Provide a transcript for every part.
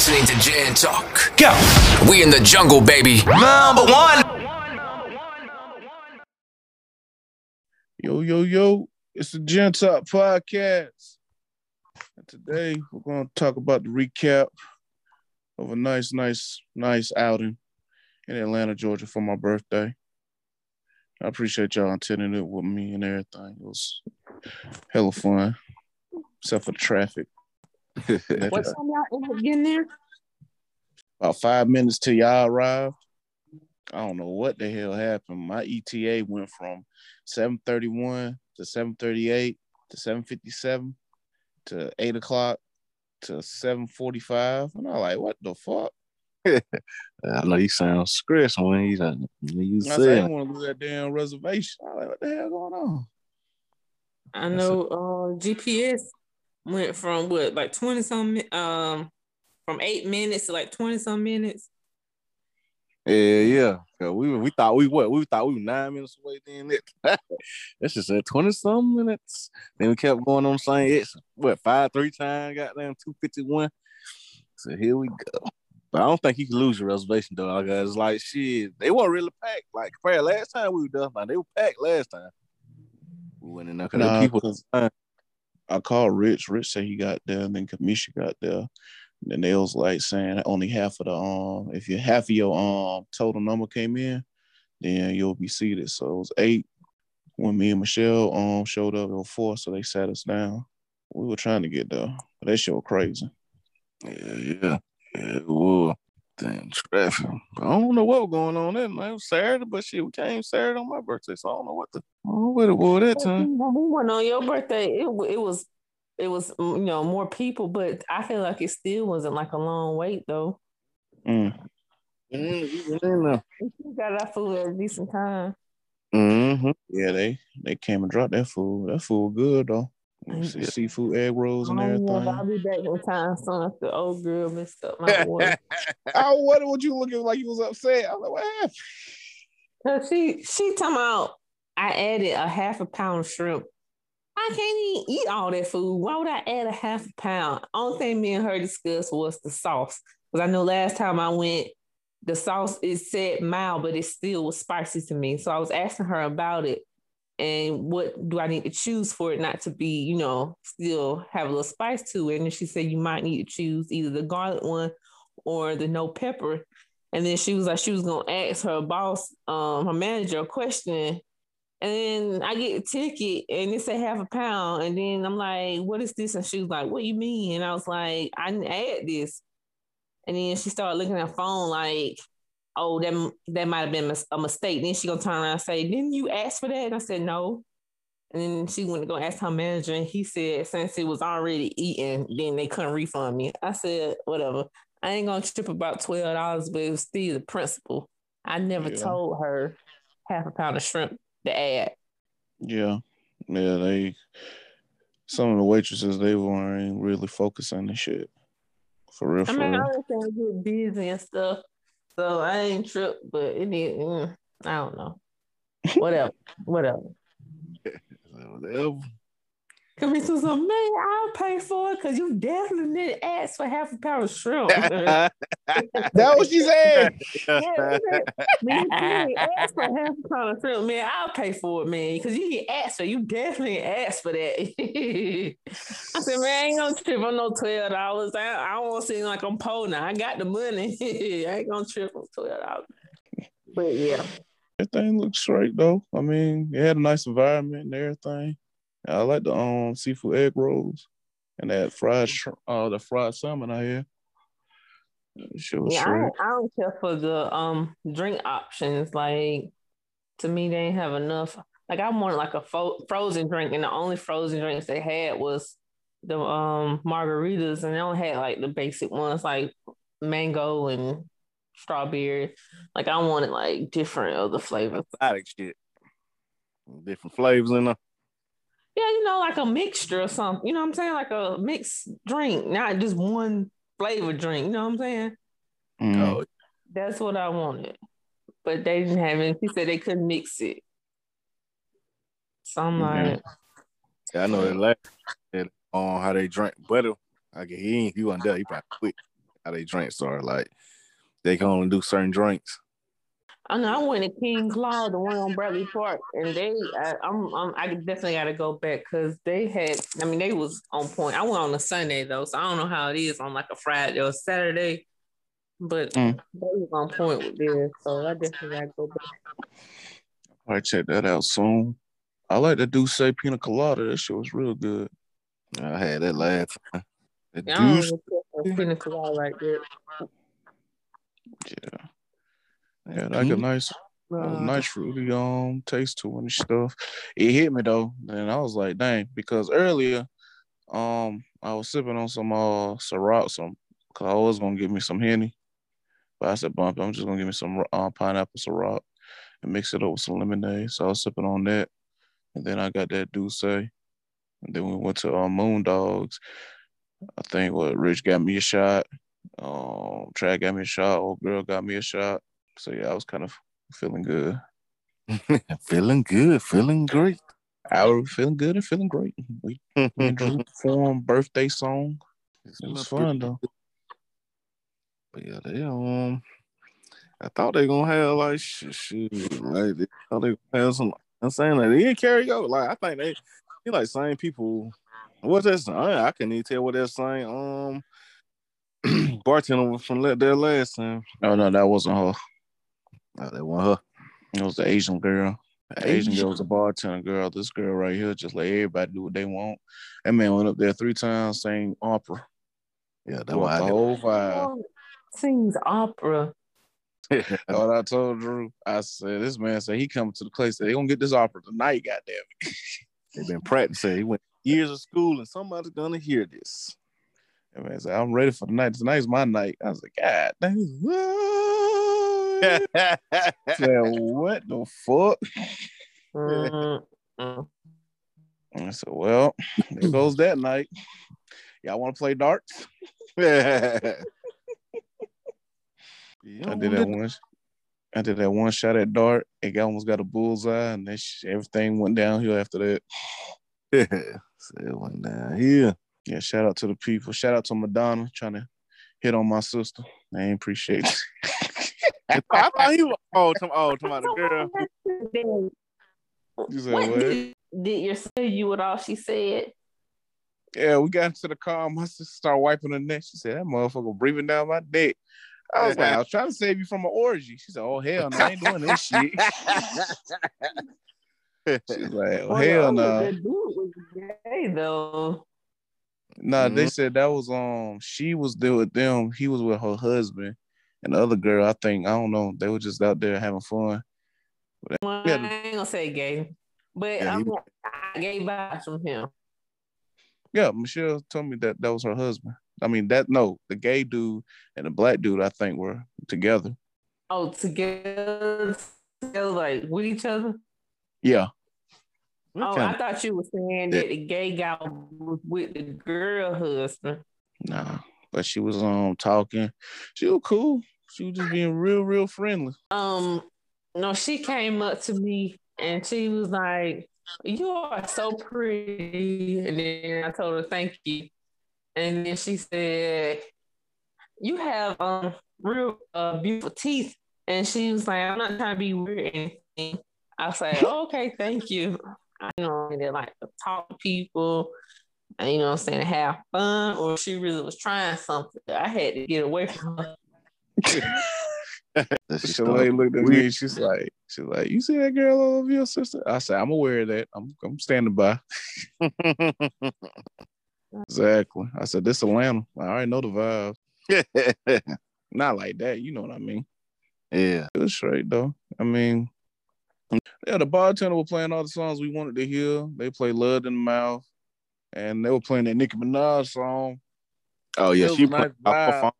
listening to Jan Talk. Go. We in the jungle, baby. Number one. Yo, yo, yo. It's the Gen Talk Podcast. And today we're going to talk about the recap of a nice, nice, nice outing in Atlanta, Georgia for my birthday. I appreciate y'all attending it with me and everything. It was hella fun, except for the traffic. What time y'all end up getting there? About five minutes till y'all arrived. I don't know what the hell happened. My ETA went from 731 to 738 to 757 to 8 o'clock to 745. And I'm like, what the fuck? I know he sounds stressed when he's when you I said, I didn't want to lose that damn reservation. I'm like, what the hell going on? I know uh, GPS went from what like 20 some um from eight minutes to like 20 some minutes. Yeah, yeah. we we thought we what we thought we were nine minutes away. Then it that's just at twenty some minutes. Then we kept going on saying it's. What five three times? Goddamn two fifty one. So here we go. But I don't think you can lose your reservation though. I guess like shit, they weren't really packed. Like compared last time we were done, like they were packed last time. We went in there 'cause the Nah, people. I called Rich. Rich said he got there, and then Kamisha got there. And then they was like saying only half of the um, if you half of your um total number came in, then you'll be seated. So it was eight. When me and Michelle um showed up, it was four, so they sat us down. We were trying to get there, but that shit was crazy. Yeah, yeah, yeah. It was. Damn traffic. I don't know what was going on that night. It was Saturday, but shit, we came Saturday on my birthday, so I don't know what the I don't know what it was that time. When we went on your birthday, it it was it was mm, you know more people, but I feel like it still wasn't like a long wait though. Mm. Mm-hmm. We got our food at a decent time. Mm-hmm. Yeah, they they came and dropped that food. That food good though. See Seafood egg rolls and Oh, everything. I'll be back in time soon after the old oh, girl messed up my order. I wonder what you looking like you was upset? I was like, what happened? Cause she she talking about I added a half a pound of shrimp. I can't even eat all that food. Why would I add a half a pound? Only thing me and her discussed was the sauce. Because I know last time I went, the sauce it said mild, but it still was spicy to me. So I was asking her about it and what do I need to choose for it not to be, you know, still have a little spice to it. And she said you might need to choose either the garlic one or the no pepper. And then she was like, she was gonna ask her boss, um, her manager, a question. And then I get a ticket and it said half a pound. And then I'm like, what is this? And she was like, what do you mean? And I was like, I didn't add this. And then she started looking at her phone like, oh, that, that might have been a mistake. Then she gonna turn around and say, didn't you ask for that? And I said, no. And then she went to go ask her manager, and he said since it was already eaten, then they couldn't refund me. I said, whatever. I ain't gonna trip about twelve dollars, but it was still the principle. I never Yeah. told her half a pound of shrimp to add. Yeah, yeah. They some of the waitresses they weren't really focusing and shit. For real, I for mean, I real. understand get busy and stuff, so I ain't tripped, but it did. Mm, I don't know. Whatever, whatever. Whatever. Come into some man, I'll pay for it because you definitely didn't ask for half a pound of shrimp. That what she said. Yeah, man, you didn't ask for half a pound of shrimp, man. I'll pay for it, man, because you didn't ask for. You definitely asked for that. I said, man, I ain't gonna trip on no twelve dollars. I, I don't want to seem like I'm poor now. I got the money. I ain't gonna trip on twelve dollars. But yeah, Everything looks straight though. I mean, it had a nice environment and everything. I like the um seafood egg rolls and that fried shrimp, uh the fried salmon I had. That Shit was yeah, I don't, I don't care for the um drink options. Like to me, they ain't have enough. Like I wanted like a fo- frozen drink, and the only frozen drinks they had was the um margaritas, and they only had like the basic ones like mango and strawberry. Like I wanted like different other flavors. Exotic shit. Different flavors in there. Yeah, you know, like a mixture or something. You know what I'm saying? Like a mixed drink, not just one flavor drink. You know what I'm saying? Mm. Oh, That's what I wanted. But they didn't have it. He said they couldn't mix it. So I'm Yeah. like, yeah, I know that last that on how they drink butter. I guess he ain't he wasn't there. He probably quit. how they drinks are. Like they can only do certain drinks. I know I went to King Claw, the one on Bradley Park, and they, I, I'm, I'm, I definitely got to go back because they had. I mean, they was on point. I went on a Sunday though, so I don't know how it is on like a Friday or Saturday, but Mm. they was on point with this, so I definitely got to go back. I check that out soon. I like the Douce Pina Colada. That shit was real good. I had that last I don't pina colada like that. Yeah. Yeah, like a nice, Uh, nice fruity um taste to it and stuff. It hit me though, and I was like, dang, because earlier, um, I was sipping on some uh Ciroc, some cause I was gonna give me some henny, but I said, bump, I'm just gonna give me some uh, pineapple Ciroc and mix it up with some lemonade. So I was sipping on that, and then I got that Douce, and then we went to uh, Moon Dogs. I think what Rich got me a shot, um, Trad got me a shot, old girl got me a shot. So yeah, I was kind of feeling good. feeling good, feeling great. I was feeling good and feeling great. We, Drew performed birthday song. It was fun though. But yeah, they um, I thought they gonna have like shit, shit like they thought they gonna have some. I'm saying like they didn't karaoke. Like I think they, they like same people. What's that song? I, I couldn't even tell what that song. Um, bartender from there last time. Oh no, that wasn't her. Oh, that wasn't her. It was the Asian girl. The Asian Asian? girl was a bartender girl. This girl right here just let everybody do what they want. That man went up there three times, sang opera. Yeah, that Throughout was the whole vibe. Oh, Sings opera. I That's what I told Drew. I said, this man said he coming to the place. They gonna get this opera tonight. Goddamn it. They've been practicing. He went years of school, and somebody's gonna hear this. That man said, I'm ready for tonight. night. Tonight's my night. I was like, God damn. What? Said, what the fuck? I said, well, there goes that night. Y'all want to play darts? I did that once. I did that one shot at dart. It almost got a bullseye, and then sh- everything went downhill after that. Yeah, so it went down here. Yeah, shout out to the people. Shout out to Madonna trying to hit on my sister. I ain't appreciate it. I thought he was oh, to, oh, to my girl. You said What what? did, did your sister you with all she said? Yeah, we got into the car. My sister started wiping her neck. She said, That motherfucker breathing down my neck. I was like, I was trying to save you from an orgy. She said, Oh, hell no, I ain't doing this shit. She's like, Oh, hell no. The dude was gay though. Nah, they Mhm. said that was um she was there with them. He was with her husband. And the other girl, I think, I don't know, they were just out there having fun. Well, I ain't gonna say gay, but Yeah, I'm he- I gay vibes from him. Yeah, Michelle told me that that was her husband. I mean, that no, the gay dude and the black dude, I think, were together. Oh, together, together like with each other. Yeah. What oh, I thought you were saying that the gay guy was with the girl husband. Nah. But she was um talking. She was cool. She was just being real, real friendly. Um, no, she came up to me and she was like, "You are so pretty," and then I told her thank you, and then she said, "You have um real uh beautiful teeth," and she was like, "I'm not trying to be weird or anything." I was like, oh, "Okay, thank you." I know they like to talk to people. And, you know what I'm saying? Have fun, or she really was trying something. I had to get away from her. that she She looked at me. She's like, she's like, you see that girl over your sister? I said, I'm aware of that. I'm, I'm standing by. Exactly. I said, this is Atlanta. I already know the vibe. Not like that. You know what I mean. yeah. It was straight though. I mean, yeah, the bartender was playing all the songs we wanted to hear. They played Love in the Mouth, and they were playing that Nicki Minaj song. Oh yeah, she nice played off her phone.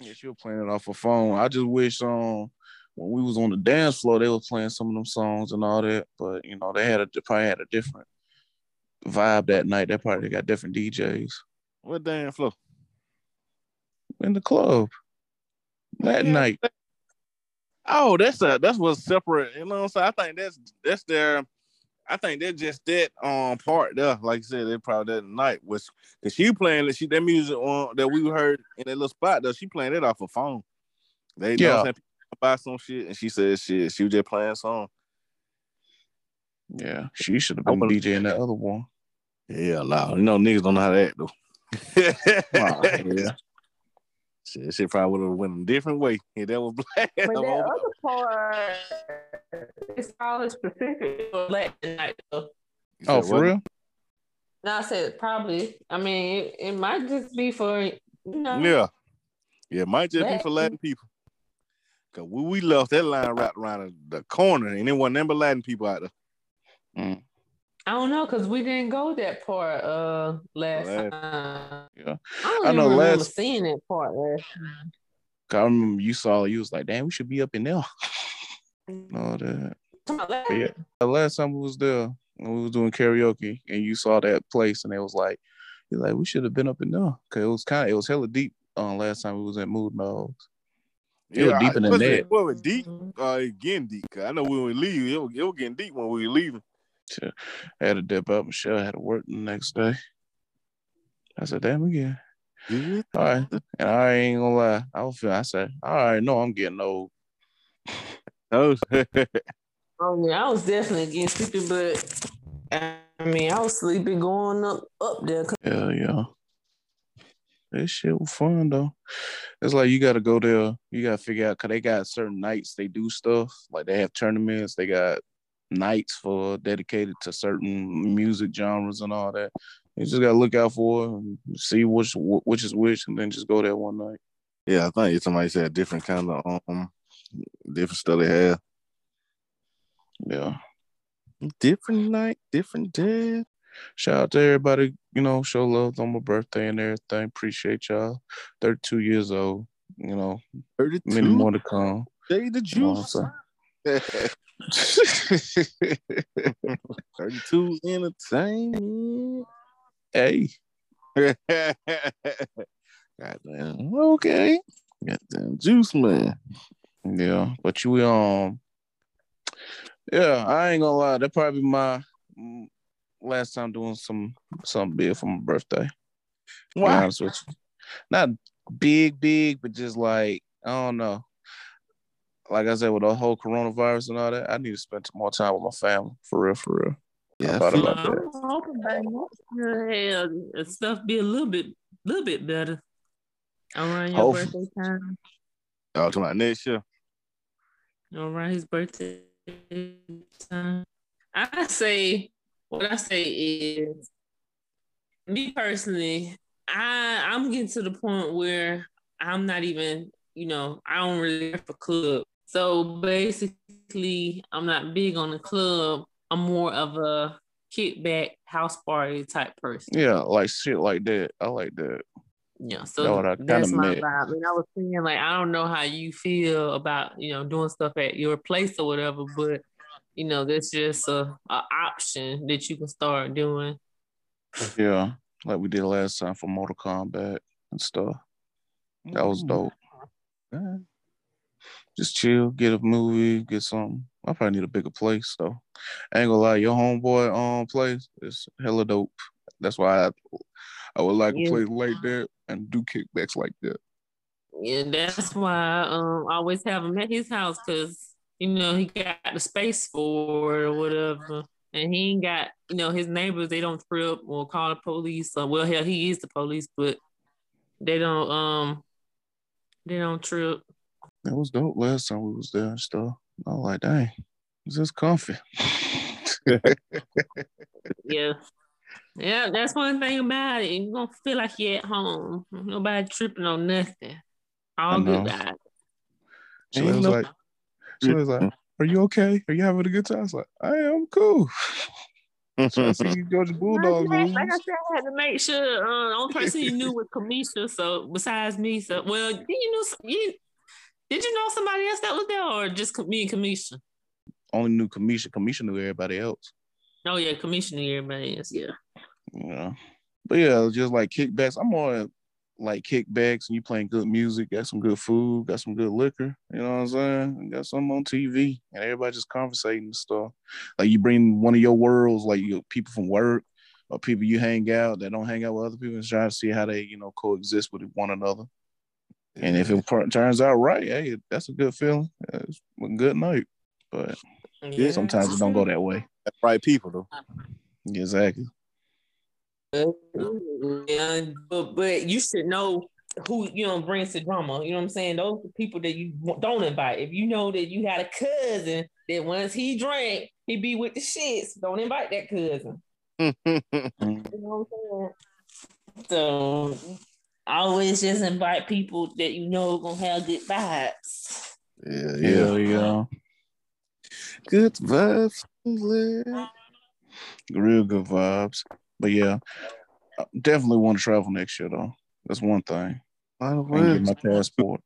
Yeah, she was playing it off her phone. I just wish um when we was on the dance floor, they were playing some of them songs and all that. But you know, they had a they probably had a different vibe that night. They probably got different DJs What damn flow? in the club that Yeah. night. Oh, that's a that's what's separate. You know what I'm saying? I think that's that's their I think they're just that um part there. Like I said, they probably that night was because she playing that she that music on that we heard in that little spot though. She playing it off her phone. They Yeah. know buy some shit, and she said shit. She was just playing a song. Yeah, she should have been DJing that other one. Yeah, loud. You know niggas don't know how to act though. Wow, yeah. Shit, shit probably would have went a different way. Yeah, that was black. But that other part is probably specific for Latin night though. Oh, for real? No, I said probably. I mean, it, it might just be for you know. Yeah. Yeah, it might just be for Latin. Latin people. Cause we, we left that line right around the, the corner and there wasn't number Latin people out there. Mm. I don't know because we didn't go that part uh last Last- time. Yeah. I don't I even know remember last- seeing that part last time. 'Cause I remember you saw you was like, damn, we should be up in there. All that. Talking about last- But yeah. The last time we was there, we was doing karaoke, and you saw that place, and it was like, you're like, we should have been up in there. Cause it was kind of, it was hella deep. Um, last time we was at Moon Dogs. It was deeper than listen, that. It was deep. Uh, it getting deep. 'Cause I know when we leave, it was, it was getting deep when we were leaving. I had to dip up. Michelle had to work the next day. I said, damn again. Yeah. All right. And I ain't gonna lie. I was feeling, I said, all right, no, I'm getting old. Oh, Oh yeah, I was definitely getting sleepy, but I mean, I was sleepy going up up there. Yeah, yeah. That shit was fun though. It's like you gotta go there. You gotta figure out cause they got certain nights they do stuff. Like they have tournaments. They got nights for dedicated to certain music genres and all that. You just gotta look out for see which which is which, and then just go there one night. yeah, I think somebody said different kind of um different stuff they have. Yeah. Different night, different day. Shout out to everybody, you know, show love on my birthday and everything. Appreciate y'all. 32 years old, you know, 32 many more to come. day the You know what I'm juice. saying? 32 entertainment. hey, Goddamn. Okay. Goddamn juice man. yeah, but you um, yeah, I ain't gonna lie. That probably my mm, last time doing some something big for my birthday. to be honest with you. Not big, big, but just like I don't know. Like I said, with the whole coronavirus and all that, I need to spend more time with my family. For real, for real. Yeah, I I thought about that. I'm hoping by next year, hell, uh, stuff be a little bit, little bit better around your Hopefully. birthday time, Oh, talking about next year. around his birthday time. I say, what I say is, me personally, I I'm getting to the point where I'm not even, you know, I don't really have a club. So basically, I'm not big on the club. I'm more of a kickback house party type person. Yeah, like shit like that. I like that. Yeah, so what I that's my meant. vibe. And I was saying, like, I don't know how you feel about, you know, doing stuff at your place or whatever, but you know, that's just a, a option that you can start doing. Yeah, like we did last time for Mortal Kombat and stuff. That was Mm. dope. Yeah. Just chill, get a movie, get something. I probably need a bigger place though. I ain't gonna lie, your homeboy um place is hella dope. That's why I I would like Yeah. a place like that and do kickbacks like that. Yeah, that's why um, I always have him at his house because you know he got the space for it or whatever, and he ain't got you know his neighbors. They don't trip or call the police. Or, well, hell, he is the police, but they don't um they don't trip. It was dope last time we was there and stuff. I was like, dang, this is this comfy? Yeah. Yeah, that's one thing about it. You're gonna feel like you're at home. Nobody tripping on nothing. All I know. good vibes. She was no- like, she was like, Are you okay? Are you having a good time? I was like, I am cool. So I see you Georgia Bulldogs Like, lose. like I said, I had to make sure. Uh, the only person you knew was Kamisha. So besides me, so well, did you know? You, did you know somebody else that was there, or just me and Kamisha? Only knew Kamisha. Kamisha knew everybody else. Oh yeah, Kamisha knew everybody else. Yeah. Know. But yeah, just like kickbacks. I'm more like kickbacks and you playing good music, got some good food, got some good liquor, you know what I'm saying? And got something on TV and everybody just conversating and stuff. Like you bring one of your worlds, like you people from work or people you hang out that don't hang out with other people and try to see how they, you know, coexist with one another. And if it par- turns out right, hey, that's a good feeling. It's a good night. But Yeah. sometimes it don't go that way. That's right people though. Exactly. Yeah, but, but you should know who you know brings the drama. You know what I'm saying? Those are people that you don't invite. If you know that you had a cousin that once he drank, he be with the shits. Don't invite that cousin. You know what I'm saying? So always just invite people that you know are gonna have good vibes. yeah, Yeah, yeah. yeah. Good vibes. yeah. Real good vibes. But yeah, I definitely want to travel next year though. That's one thing. Might as I get my passport.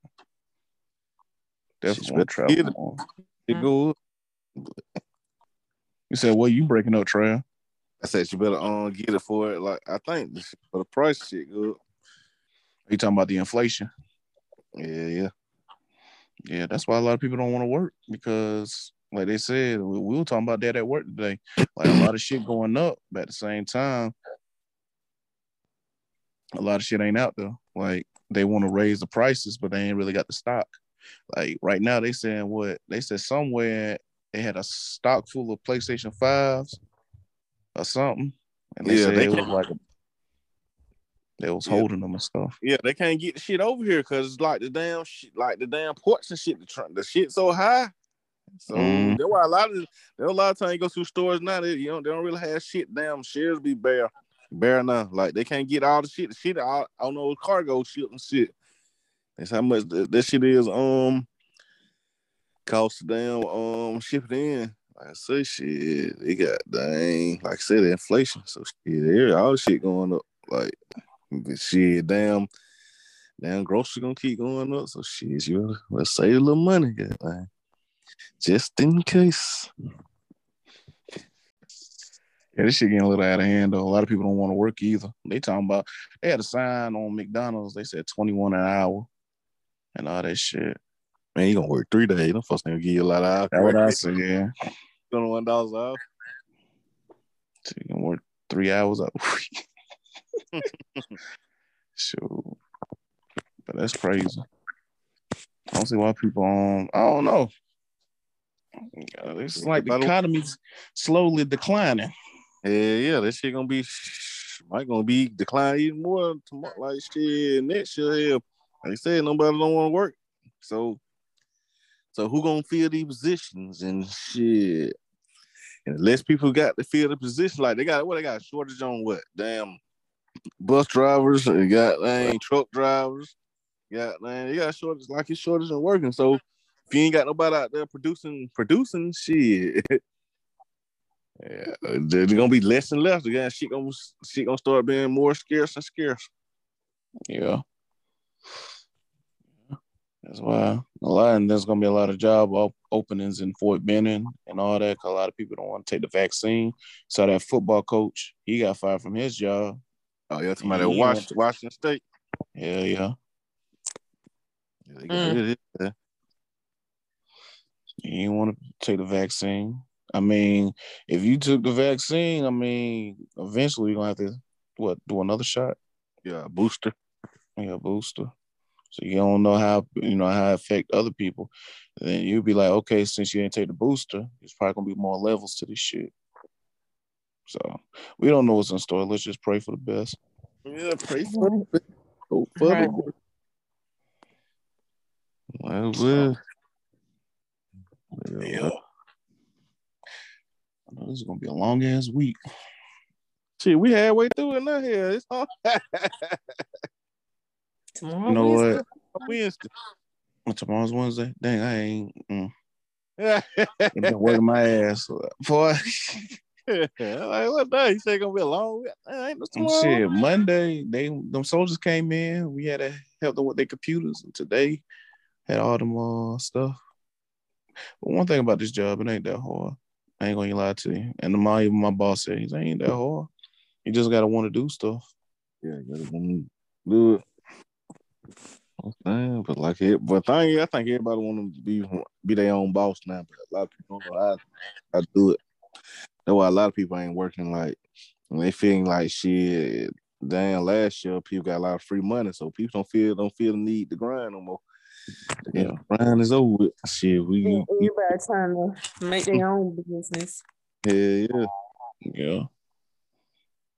Definitely want to travel it. more. It go. You said, well, you breaking up, Trail? I said you better um get it for it. Like I think for the price shit good. You talking about the inflation? Yeah, yeah. Yeah, that's why a lot of people don't want to work because, like they said, we, we were talking about that at work today. Like a lot of shit going up, but at the same time, a lot of shit ain't out there. Like they want to raise the prices, but they ain't really got the stock. Like right now, they saying what they said somewhere they had a stock full of PlayStation fives or something, and they Yeah, said they it was like they was Yeah. holding them and stuff. Yeah, they can't get the shit over here because it's like the damn shit, like the damn ports and shit. The, tr- the shit so high. So that's why a lot of there a lot of times you go through stores now. They you know they don't really have shit. Damn shares be bare, bare now. Like they can't get all the shit. The shit all I don't know cargo shit and shit. That's how much th- that shit is. Um, cost the damn um ship it in. Like I say, shit, they got dang. Like I said, inflation. So shit, there all the shit going up. Like but shit, damn. Damn, grocery gonna keep going up. So shit, you better save a little money, man. Just in case. Yeah, this shit getting a little out of hand though. A lot of people don't want to work either. They talking about they had a sign on McDonald's. They said twenty one an hour, and all that shit. Man, you gonna work three days. Them folks gonna give you a lot of That's what I said. Yeah, Twenty one dollars off. so you can work three hours a week. Sure, but that's crazy. I don't see why people um I don't know. It's like the economy's slowly declining. Yeah, yeah, this shit gonna be might gonna be declined even more tomorrow. Like shit, next year. Yeah. Like I said, nobody don't want to work. So, so who gonna fill these positions and shit? And less people got to fill the position. Like they got what they got a shortage on what? Damn, bus drivers. They got dang truck drivers. Got man, you got shortage like it's shortage in working. So if you ain't got nobody out there producing, producing shit. Yeah, uh, they're gonna be less and less. Again, shit gonna shit gonna start being more scarce and scarce. Yeah. That's why a lot, and there's gonna be a lot of job op- openings in Fort Benning and all that. 'cause a lot of people don't want to take the vaccine. So that football coach, he got fired from his job. Oh yeah, somebody Yeah, at he to- Washington State. Hell yeah, Yeah, they Mm. got rid of it. Yeah. he didn't want to take the vaccine. I mean, if you took the vaccine, I mean, eventually you're gonna have to what do another shot, Yeah, booster. yeah, booster. So you don't know how you know how it affect other people. And then you'd be like, okay, since you didn't take the booster, it's probably gonna be more levels to this shit. So we don't know what's in store. Let's just pray for the best. Yeah, pray for the best. Hope for Right. the best. Well, well. Yeah. I know this is gonna be a long ass week. Shit, we halfway through it now here. It's on Tomorrow, You know Wednesday. what? Wednesday. Well, Tomorrow's Wednesday. Dang, I ain't. Mm, Yeah. I've been working my ass, boy. like what day? You say it's gonna be a long week? Ain't no tomorrow. shit, Monday they them soldiers came in. We had to help them with their computers. And today had all them uh, stuff. But one thing about this job, it ain't that hard. I ain't gonna lie to you. And my even my boss said he's ain't that hard. You just gotta want to do stuff. Yeah, you gotta wanna do it. Man, but like it, but thing, I think everybody want to be be their own boss now. But a lot of people don't know how I do it. That's why a lot of people ain't working like they feeling like shit. Damn, last year people got a lot of free money, so people don't feel don't feel the need to grind no more. Yeah, grind is over with. Shit, we, we Everybody trying to make their own business. yeah, yeah. Yeah.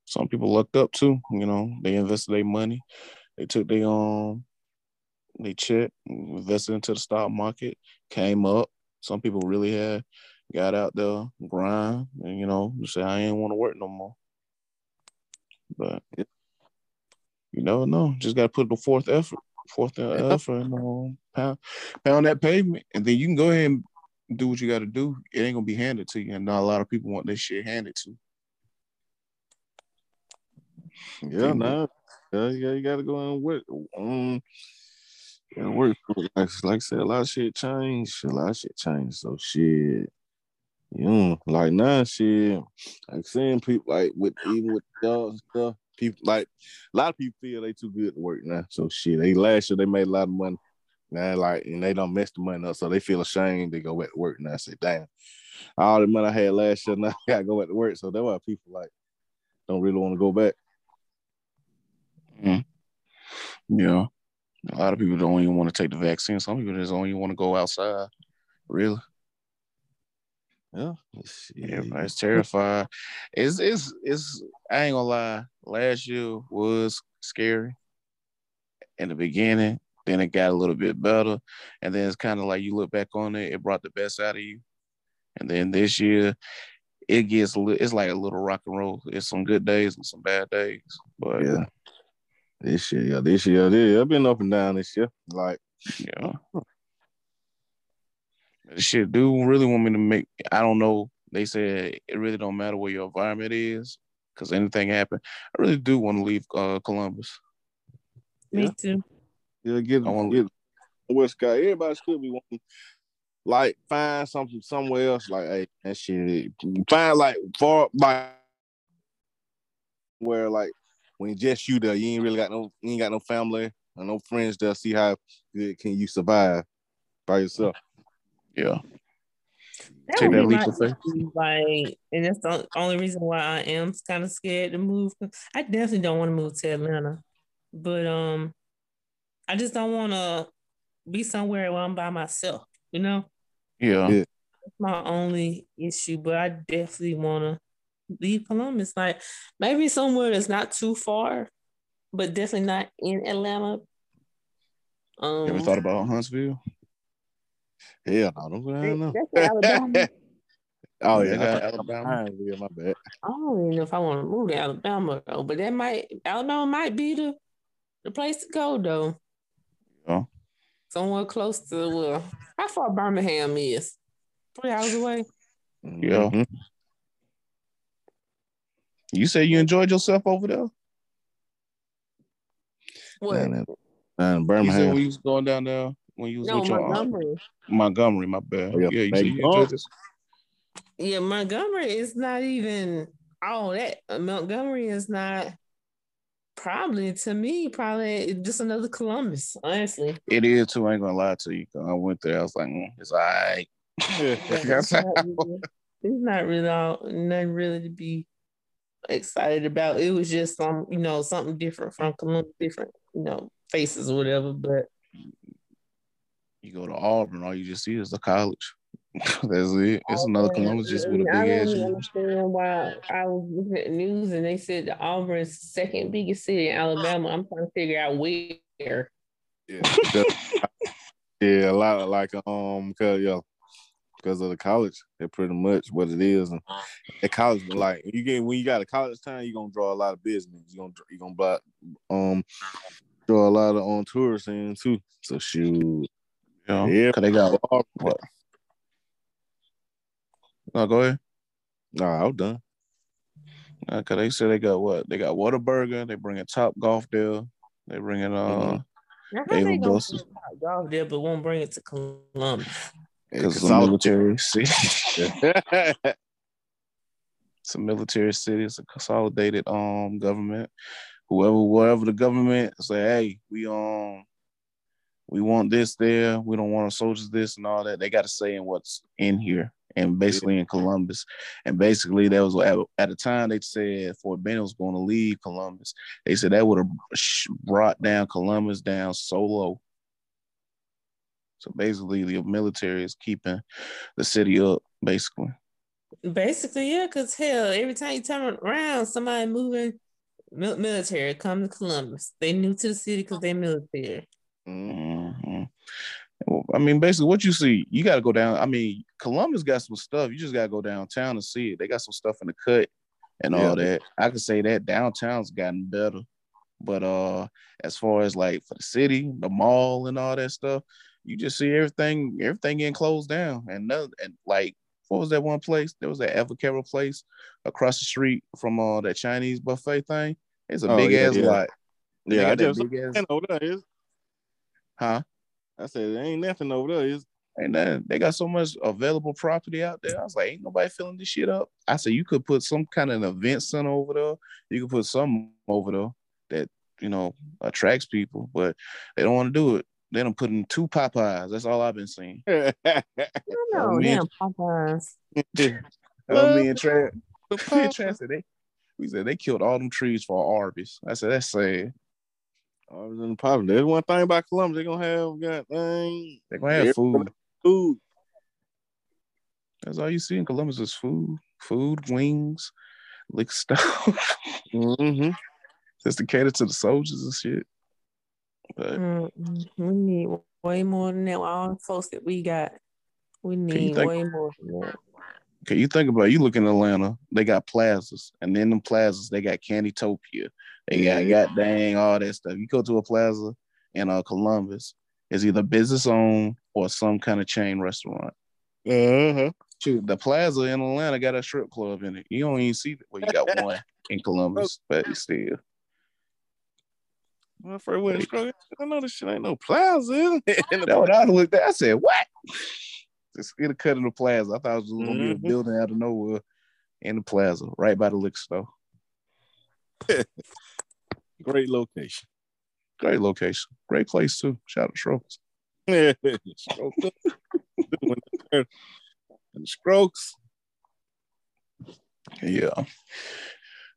Some people lucked up too. You know, they invested their money. They took their um, they check, invested into the stock market, came up. Some people really had got out there, grind, and you know, say I ain't want to work no more. But you never know. Just got to put the fourth effort, fourth effort, and um, pound pound that pavement, and then you can go ahead and do what you got to do. It ain't gonna be handed to you, and not a lot of people want this shit handed to. Yeah, no, yeah, yeah, you gotta go and work. Um, yeah, work. Like, like I said, a lot of shit changed. A lot of shit changed. So shit, you know, like now, shit, like seeing people like with even with and stuff. People like a lot of people feel they too good to work now. So shit, they last year they made a lot of money. Now, like, and they don't mess the money up, so they feel ashamed to go back to work. Now, I say, damn, all the money I had last year, now I gotta go back to work. So that's why people like don't really want to go back. Mm-hmm. Yeah. A lot of people don't even want to take the vaccine. Some people just don't even want to go outside. Really. Yeah. Everybody's terrified. It's it's it's I ain't gonna lie. Last year was scary in the beginning. Then it got a little bit better. And then it's kind of like you look back on it, it brought the best out of you. And then this year, it gets it's like a little rock and roll. It's some good days and some bad days. But Yeah. This year, yeah, this year, yeah, I've been up and down this year. Like, Yeah. Shit, do really want me to make. I don't know. They said it really don't matter where your environment is, because anything happen. I really do want to leave uh, Columbus. Me Yeah. too. yeah, get I wanna- get West Sky. Everybody should be wanting, like, find something somewhere else. Like, hey, that shit. Find like far like where like when just you there, you ain't really got no, you ain't got no family or no friends there. See how good can you survive by yourself? Yeah, That Take that leap of faith. Like, and that's the only reason why I am kind of scared to move. I definitely don't want to move to Atlanta, but um, I just don't want to be somewhere where I'm by myself. You know, yeah, Yeah. that's my only issue. But I definitely want to leave Columbus. Like maybe somewhere that's not too far, but definitely not in Atlanta. Um, Ever thought about Huntsville? Hell no, don't go down there. that's in Alabama. Oh They yeah, got I thought- Alabama. Yeah, my bad. I don't even know if I want to move to Alabama though, but that might Alabama might be the the place to go though. Yeah. Somewhere close to well, how far Birmingham is? Three hours away. Yeah. Mhm. You say you enjoyed yourself over there? What? Down in, down in You said Birmingham. we was going down there when you was no, with your aunt. Montgomery. Montgomery. My bad. Oh, yeah, yeah. you said you Meg- enjoyed this. Yeah, Montgomery is not even all that. Uh, Montgomery is not probably to me probably just another Columbus. Honestly, It is too. I ain't gonna lie to you. I went there. I was like, mm, it's all right. it's, not really, it's not really all nothing really to be excited about. It was just some, you know, something different from Columbus, different, you know, faces or whatever. But You go to Auburn, all you just see is the college. That's it. It's another Columbus just with a big ass. U. understand why I was looking at the news and they said that Auburn is the second biggest city in Alabama. I'm trying to figure out where. Yeah, yeah, a lot of like um, cause yeah, because of the college, they're pretty much what it is. And at college, like you get when you got a college town, you're gonna draw a lot of business. You're gonna you gonna block, um draw a lot of on tourists in too. So shoot, Yeah, Yeah. cause they got what? No, go ahead. nah, I'm done. Uh, Cause they said they got what? They got Whataburger. They bringing Top Golf there. They bringing uh, Mhm. Now, how they David gonna Top Golf there, but won't bring it to Columbus? cause it's a Solid- military city. it's a military city. It's a consolidated um government. Whoever, wherever the government say, hey, we um we want this there. We don't want our soldiers this and all that. They got to say in what's in here and basically in Columbus. And basically, that was at, at the time they said Fort Benning was going to leave Columbus. They said that would have brought down Columbus down so low. So basically, the military is keeping the city up, basically. Basically, yeah, because hell, every time you turn around, somebody moving military come to Columbus. They new to the city because they're military. Mm-hmm. I mean, basically, what you see, you got to go down. I mean, Columbus got some stuff. You just got to go downtown and see it. They got some stuff in the cut and all that. I could say that downtown's gotten better, but uh, as far as like for the city, the mall, and all that stuff, you just see everything, everything getting closed down. And no, and like, what was that one place? There was that Evercaro place across the street from uh that Chinese buffet thing. It's a oh, big yeah, ass yeah. lot. Yeah, I just big ass... over there is. Huh? I said there ain't nothing over there. Is ain't nothing. They got so much available property out there. I was like, ain't nobody filling this shit up. I said you could put some kind of an event center over there. You could put some over there that you know attracts people, but they don't want to do it. They don't put in two Popeyes. That's all I've been seeing. I know, damn Popeyes. uh, me and Trent, me and Trent said they, we said they killed all them trees for Arby's. I said that's sad. Arby's in the Popeyes. There's one thing about Columbus. They're gonna have got thing. They're gonna have food. Food. That's all you see in Columbus is food, food, wings, lick stuff. mm-hmm. Just to cater to the soldiers and shit. But mm-hmm. we need way more than that. All the folks that we got, we need way more than that. Okay, you think about it, you look in Atlanta, they got plazas, and then them plazas, they got Candytopia. They got got dang all that stuff. You go to a plaza in uh, Columbus, it's either business owned or some kind of chain restaurant. Uh-huh. Shoot, the plaza in Atlanta got a strip club in it. You don't even see that. well, you got one in Columbus, but still. My first went I know this shit ain't no plaza. That's what I looked at. I said, what? Just get a cut in the plaza. I thought it was gonna mm-hmm. be a mm-hmm. building out of nowhere in the plaza, right by the liquor store. Great location. Great location. Great place too. Shout out to Strokes. Yeah, Strokes. Strokes. Yeah.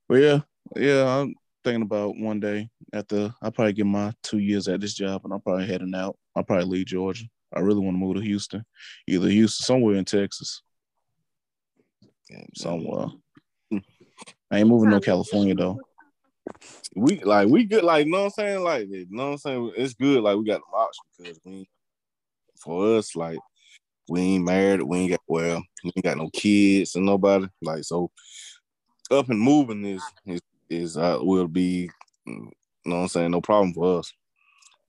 Well, yeah, yeah. I'm thinking about one day after I probably get my two years at this job, and I'm probably heading out. I'll probably leave Georgia. I really want to move to Houston, either Houston, somewhere in Texas, somewhere. I ain't moving to California though. We like we good, like you know what I'm saying, like you know what I'm saying. It's good, like we got the option because we, for us, like we ain't married, we ain't got well, we ain't got no kids and nobody, like so. Up and moving is is is uh, will be, you know what I'm saying, no problem for us.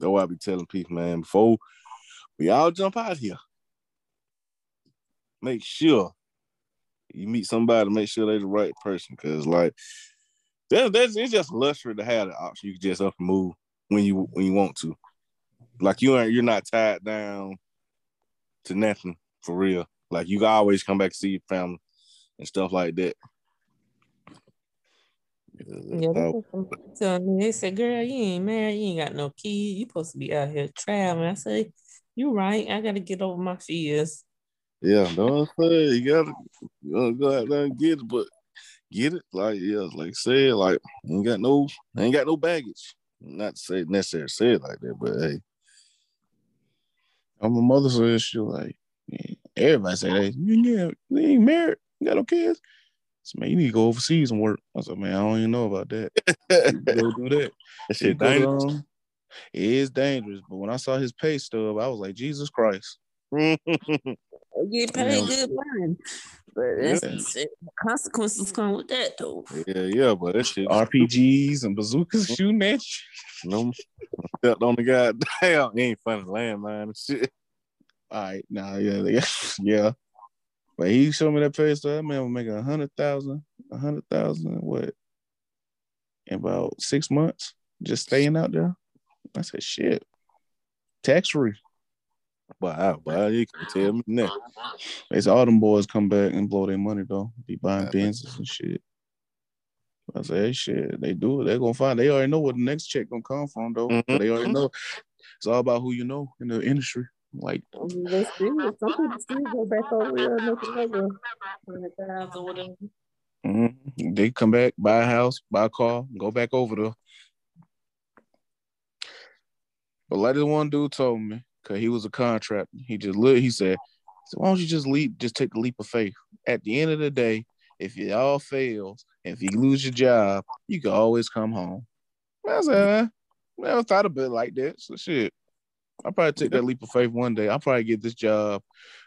That's why I be telling people, man, before we all jump out here, make sure you meet somebody, make sure they're the right person, because like that, that's it's just luxury to have the option. You can just up and move when you when you want to. Like you aren't you're not tied down to nothing for real. Like you can always come back to see your family and stuff like that. Yeah, they, me, they said, "Girl, you ain't married, you ain't got no kid. You supposed to be out here traveling." I say, "You right. I got to get over my fears." Yeah, no, I'm saying you gotta, you gotta go out there and get it, but get it. Like yeah, like said, like ain't got no ain't got no baggage. Not to say necessarily say it like that, but hey. I'm a mother says she like yeah, everybody say that you, you ain't married, you got no kids. So man, you need to go overseas and work. I said, man, I don't even know about that. go do that. That shit dangerous. Um, it is dangerous, but when I saw his pay stub, I was like, Jesus Christ. get paid good money. But yeah. consequences come with that though. Yeah, yeah, but that shit RPGs and bazookas shooting at you. No, stepped on the guy. Damn, ain't funny landmine and shit. All right, now nah, yeah, yeah, yeah. But he showed me that pay stub. That man was making a hundred thousand, a hundred thousand, what? In about six months, just staying out there. I said, shit, tax free. Wow, wow, you can tell me that. It's all them boys come back and blow their money though. Be buying Benzes and shit. I say, hey, shit, they do it. They're gonna find. They already know where the next check gonna come from though. Mm-hmm. They already know. it's all about who you know in the industry. Like I mean, they still, some people still go back over there and make another hundred thousand or whatever. mhm, they come back, buy a house, buy a car, go back over there. But like this one dude told me, cause he was a contractor. He just looked. He said, "So why don't you just leap? Just take the leap of faith. At the end of the day, if it all fails, if you lose your job, you can always come home." I said, "Eh, I never thought of it like that. So shit, I'll probably take that leap of faith one day. I'll probably get this job.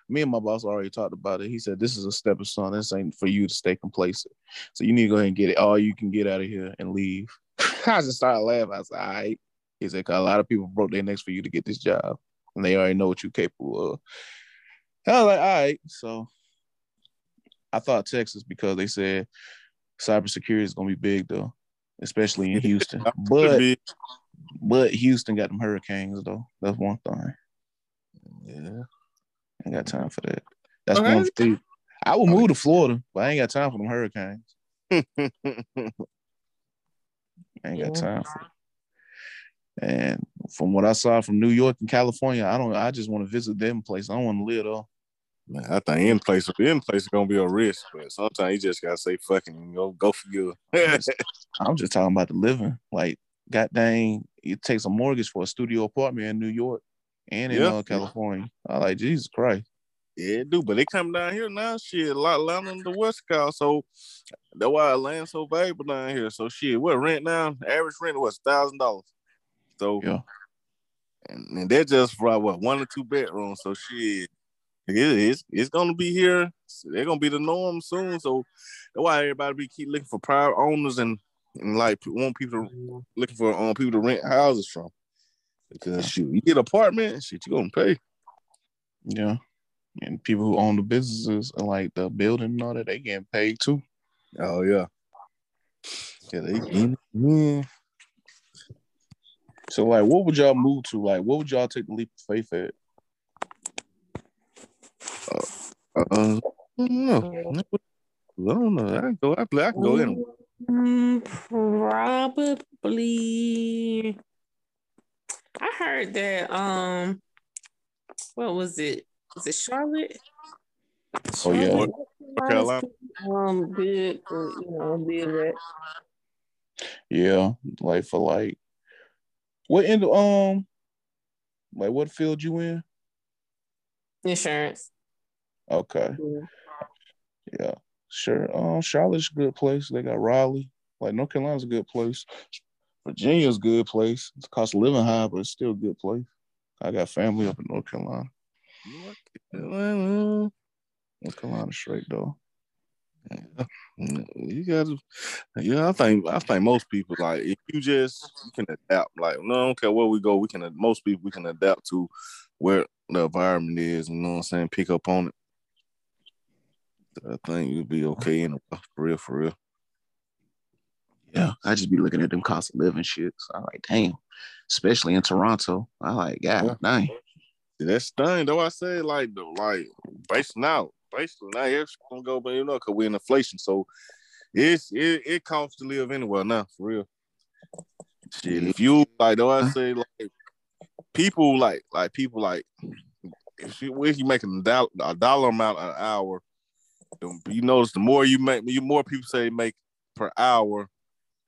Me and my boss already talked about it. He said, This is a stepping stone. This ain't for you to stay complacent. So you need to go ahead and get it all you can get out of here and leave. I just started laughing. I said, All right. He said, a lot of people broke their necks for you to get this job. And they already know what you're capable of. I was like, all right. So I thought Texas because they said cybersecurity is gonna be big though, especially in Houston. But but Houston got them hurricanes though. That's one thing. yeah. I ain't got time for that. That's Okay. one thing. I would move to Florida, but I ain't got time for them hurricanes. I ain't got time for it. And from what I saw from New York and California, I don't. I just want to visit them place. I don't want to live though. Man, I think in place in place is gonna be a risk, but sometimes you just gotta say fucking and go go for you. I'm just talking about the living. Like, god dang, it takes a mortgage for a studio apartment in New York and in Yeah. uh, California. I like Jesus Christ. yeah, do, but they come down here now. Shit, a lot land on the west coast, so that's why land so valuable down here. So shit, what rent now? Average rent was thousand dollars. So Yeah. and, and they're just for what one or two bedrooms. So shit, it is it's gonna be here. They're gonna be the norm soon. So that's why everybody be keep looking for private owners and and like want people to, looking for um people to rent houses from. Because shoot, you get an apartment, shit, you gonna pay. Yeah. And people who own the businesses and like the building and all that, they getting paid too. Oh yeah. Yeah, they in yeah. So like what would y'all move to? Like what would y'all take the leap of faith at? Uh, I don't know. I don't know. I can go. I, play, I can go in. Mm, probably. I heard that. Um, what was it? Was it Charlotte? Oh, yeah. North Carolina. Um, did uh, you know did that? Yeah, like for like what in the um like what field you in? Insurance. Okay. Yeah. Yeah, sure. Um, Charlotte's a good place. They got Raleigh. Like North Carolina's a good place. Virginia's a good place. It's cost of living high, but it's still a good place. I got family up in North Carolina. Well, North Carolina straight though. You gotta, yeah. I think I think most people like if you just you can adapt. Like no, I don't care where we go, we can. Most people we can adapt to where the environment is. You know what I'm saying? Pick up on it. I think you'll be okay in a, for real, for real. Yeah, I just be looking at them cost of living shit. So I'm like, damn. Especially in Toronto. I like, God Yeah. dang. That's thing though. I say like the like based out, basically now it's gonna go, but you know, cause we're in inflation, so it's it, it costs to live anywhere now for real. Shit, if you like, though, I say like people like like people like if you if you making a dollar, amount an hour, you notice the more you make, you more people say make per hour,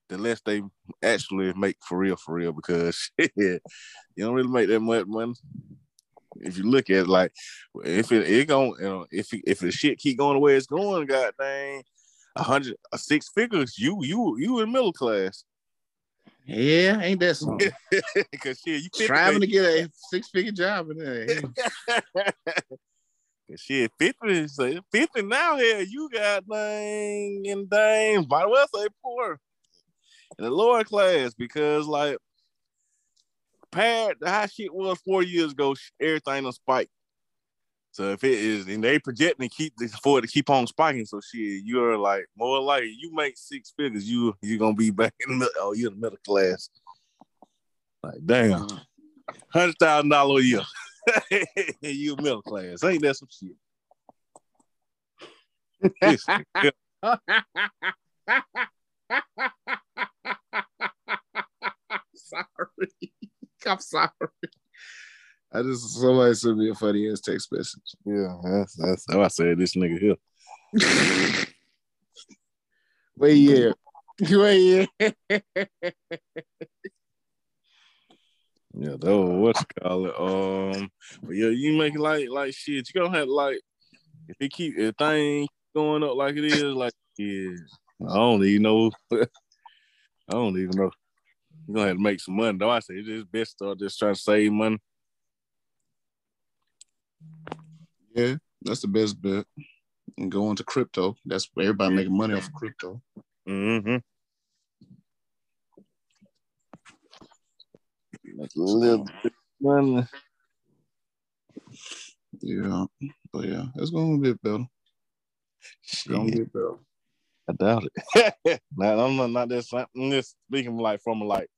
the less they actually make for real, for real, because shit, you don't really make that much money. If you look at it, like if it it gon' you know if if the shit keep going the way it's going, god dang, a hundred a six figures, you you you in middle class. Yeah, ain't that something? Cause shit, you 50, Striving to get a six figure job in there. Cause shit, 50, say 50 now here, you got dang and dang, might well say poor in the lower class because like pad the how shit was four years ago, everything on spike. So if it is and they projecting to keep this for it to keep on spiking, so shit, you're like more like you make six figures, you you gonna be back in the middle, oh you're in the middle class. Like damn, uh-huh. hundred thousand dollar a year. you middle class. Ain't that some shit? Sorry. I'm sorry. I just somebody sent me a funny ass text message. Yeah, that's that's how I said this nigga here. Wait, yeah. Wait, yeah. Yeah, though what you call it? Um, but yeah, you make it like like shit. You gonna have like if it keep if thing going up like it is, like yeah, I don't even know. I don't even know. You gonna have to make some money though. I say it's just best start just trying to save money. Yeah, that's the best bet. And go into crypto. That's where everybody making money off of crypto. Mm-hmm. Make a little bit money. Yeah. But yeah, it's gonna get better. It's gonna get better. I doubt it. nah, I'm not, not that. I'm just speaking like from a, like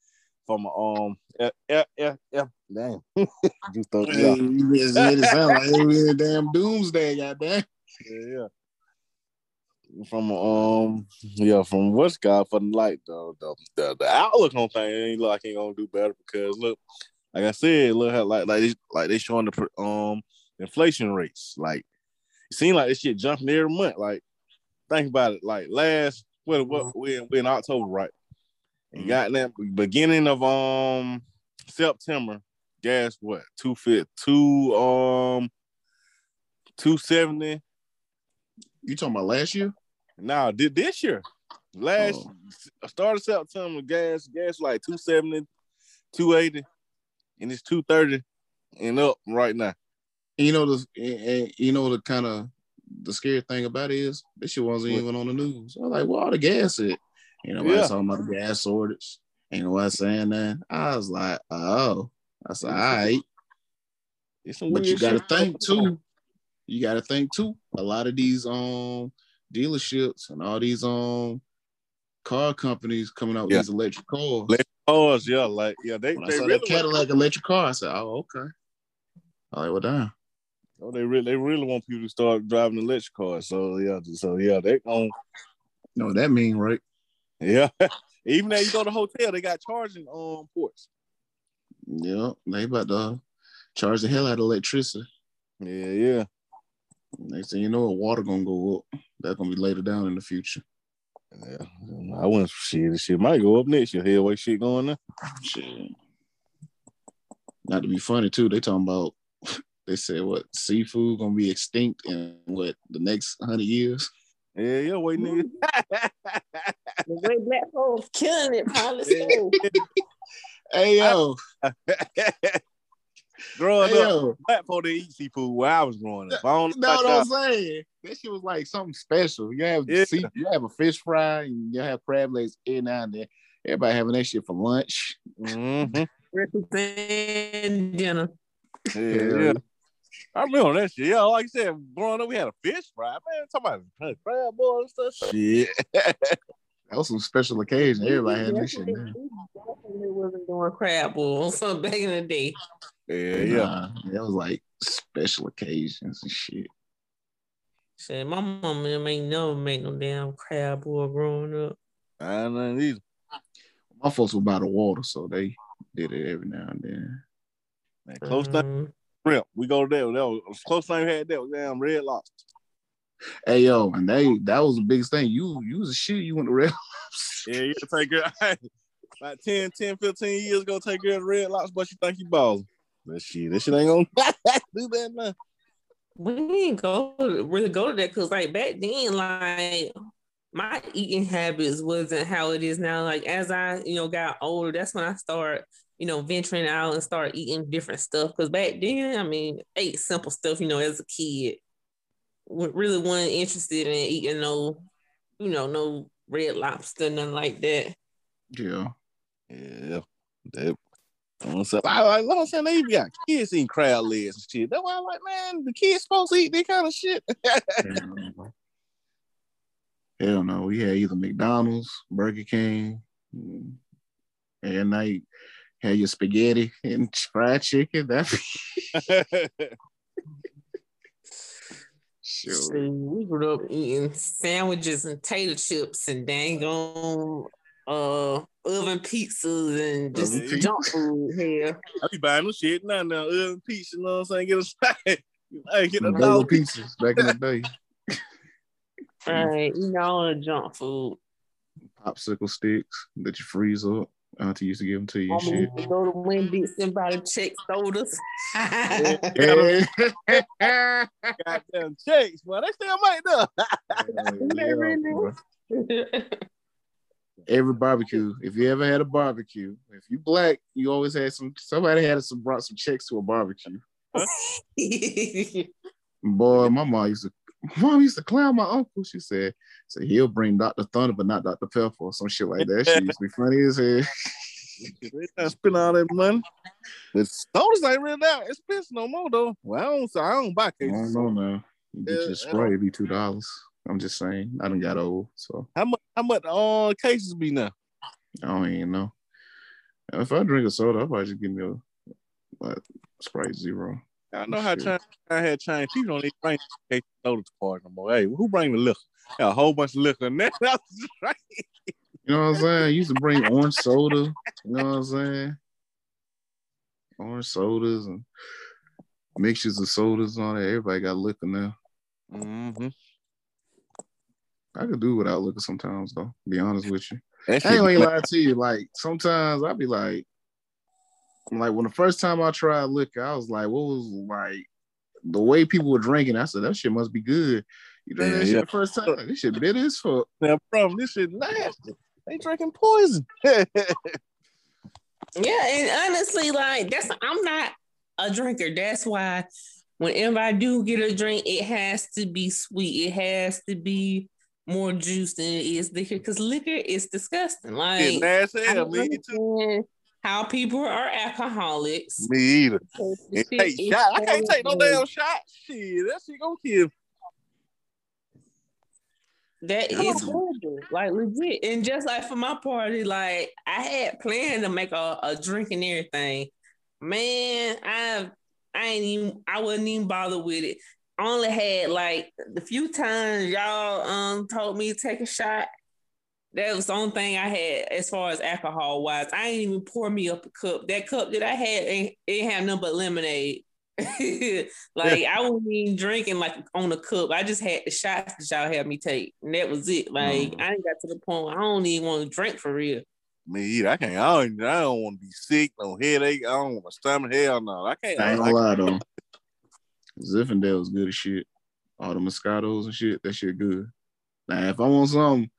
from a, um yeah yeah yeah, yeah. damn. Just throw it Hey, you just made it sound like it was a damn doomsday, goddamn. Yeah, yeah. From um yeah, from what's God for the light though the, the the outlook on things ain't look like ain't gonna do better because look, like I said, look how like like they, like they showing the um inflation rates. Like it seems like this shit jumping every month. Like think about it. Like last what what we in, we in October, right? And Mhm. got that beginning of um September, gas what two fit two um two seventy You talking about last year? now, did this year, last Oh. start of September, gas gas like 270, 280, and it's 230 and up right now. You know the and, and you know the kind of the scary thing about it is this shit wasn't What? even on the news. I was like, well, all the gas at? You know, nobody Yeah. talking about the gas shortage. Ain't nobody saying that. I was like, oh. I said, all right. It's some But you gotta shit. think too. You gotta think too. A lot of these um dealerships and all these um car companies coming out with Yeah. these electric cars. Electric cars, yeah, like yeah, they when I they saw really that Cadillac electric car, I said, oh, okay. All right, well done. Oh, they really they really want people to start driving electric cars. So yeah, so yeah, they on know what that mean, right? yeah. Even though you go to hotel, they got charging um ports. Yeah, they about to charge the hell out of electricity. Yeah, yeah. Next thing you know, water gonna go up. That's gonna be later down in the future. Yeah, I wouldn't shit. This shit might go up next year. Way shit going there. Shit. Not to be funny too, they talking about they said what seafood gonna be extinct in what the next hundred years. Yeah, yeah, wait, nigga. The way black folks killing it, probably so. Hey yo, growing hey up, yo. black folk didn't eat seafood where I was growing up. I don't No, know. what about I'm saying. That shit was like something special. You have Yeah. sea, you have a fish fry, and you have crab legs every now and then. Everybody having that shit for lunch. y'all. Mhm. Represent dinner. Yeah, yeah. I remember that shit. Yeah, like you said, growing up, we had a fish fry. Man, talking about crab boil and stuff. Shit. That was some special occasion. Everybody had that shit. Definitely Man. definitely wasn't doing crab boil so back in the day. Yeah, yeah. Nah, that was like special occasions and shit. Shit, my mom and them ain't never make no damn crab boil growing up. I don't know either. My folks were by the water, so they did it every now and then. Man, close thing Um, shrimp. We go there. That was close thing we had that was damn red lobster. Hey yo, and they that was the biggest thing. You you was a shit. You went to red. Yeah, you can take care. Like 10, 10, 15 years ago, take care of the red lobster, but you think you balling. But shit, this shit ain't gonna do that now. we didn't go really go to that because like back then, like my eating habits wasn't how it is now. Like as I, you know, got older, that's when I start, you know, venturing out and start eating different stuff. Because back then, I mean, ate simple stuff, you know, as a kid. Really wasn't interested in eating no, you know, no red lobster, nothing like that. Yeah. Yeah, that. So, I like, like I'm saying, they even got kids eating crab legs and shit. That's why I'm like, man, the kids supposed to eat that kind of shit. Hell no. We had either McDonald's, Burger King, mm, and night had your spaghetti and fried chicken. That See, sure. we grew up eating sandwiches and tater chips and dang on uh oven pizzas and just Oven junk food here. I be buying them shit now, now, oven pizza, you know what I'm saying? Get a side. Hey, get a Them dollar Bowl pizzas back in the day. All right, you know, all the junk food. Popsicle sticks that you freeze up. Auntie used to give them to you. and Mama Shit. To go to Wendy's and buy the Chek sodas. Yeah. goddamn Cheks, but they still might though. Yeah, really? Every barbecue. If you ever had a barbecue, if you black, you always had some. Somebody had some brought some Cheks to a barbecue. Boy, my mom used to. Mom used to clown my uncle. She said, "So he'll bring Dr. Thunder, but not Dr. Pepper, or some shit like that." She used to be funny as hell. They done spend all that money. The sodas ain't really that expensive no more though. Well, I don't, I don't buy cases. I don't know now. You get Yeah, your spray, it'd be two dollars. I'm just saying. I done got old, so How much? How much? Uh, cases be now? I don't even know. If I drink a soda, I'll probably just give me a what, Sprite Zero. I know how. China, I had Chinese people don't even bring case soda to party no more. Hey, who bring the liquor? A whole bunch of liquor in there. Right. You know what I'm saying? I used to bring orange soda. You know what I'm saying? Orange sodas and mixtures of sodas on it. Everybody got liquor now. Mm-hmm. I could do without liquor sometimes, though. Be honest with you. That I ain't gonna lie to you. Like sometimes I'd be like, like when the first time I tried liquor, I was like, what was like the way people were drinking? I said that shit must be good. You drank Yeah, that shit yeah. the first time? This shit bitter as fuck. now, problem, this shit nasty. They drinking poison. Yeah, and honestly, like that's I'm not a drinker. That's why whenever I do get a drink, it has to be sweet. It has to be more juice than it is liquor because liquor is disgusting. Shit Like nasty. I Yeah, don't me too. How people are alcoholics. Me either. because the And shit take is shot. I can't take no damn shot. Shit, that shit gonna kill. That Yeah. is horrible, like legit. And just like for my party, like I had planned to make a, a drink and everything. Man, I I ain't even I wouldn't even bother with it. Only had like the few times y'all um told me to take a shot. That was the only thing I had as far as alcohol wise. I ain't even pour me up a cup. That cup that I had ain't it ain't have nothing but lemonade. like I wasn't even drinking like on a cup. I just had the shots that y'all had me take, and that was it. Like Mm. I ain't got to the point where I don't even want to drink for real. Me either. I can't. I don't. I don't want to be sick. No headache. I don't want my stomach. Hell no. I can't. I ain't I, gonna lie though. Zinfandel was good as shit. All the Moscatos and shit, that shit good. Now if I want some,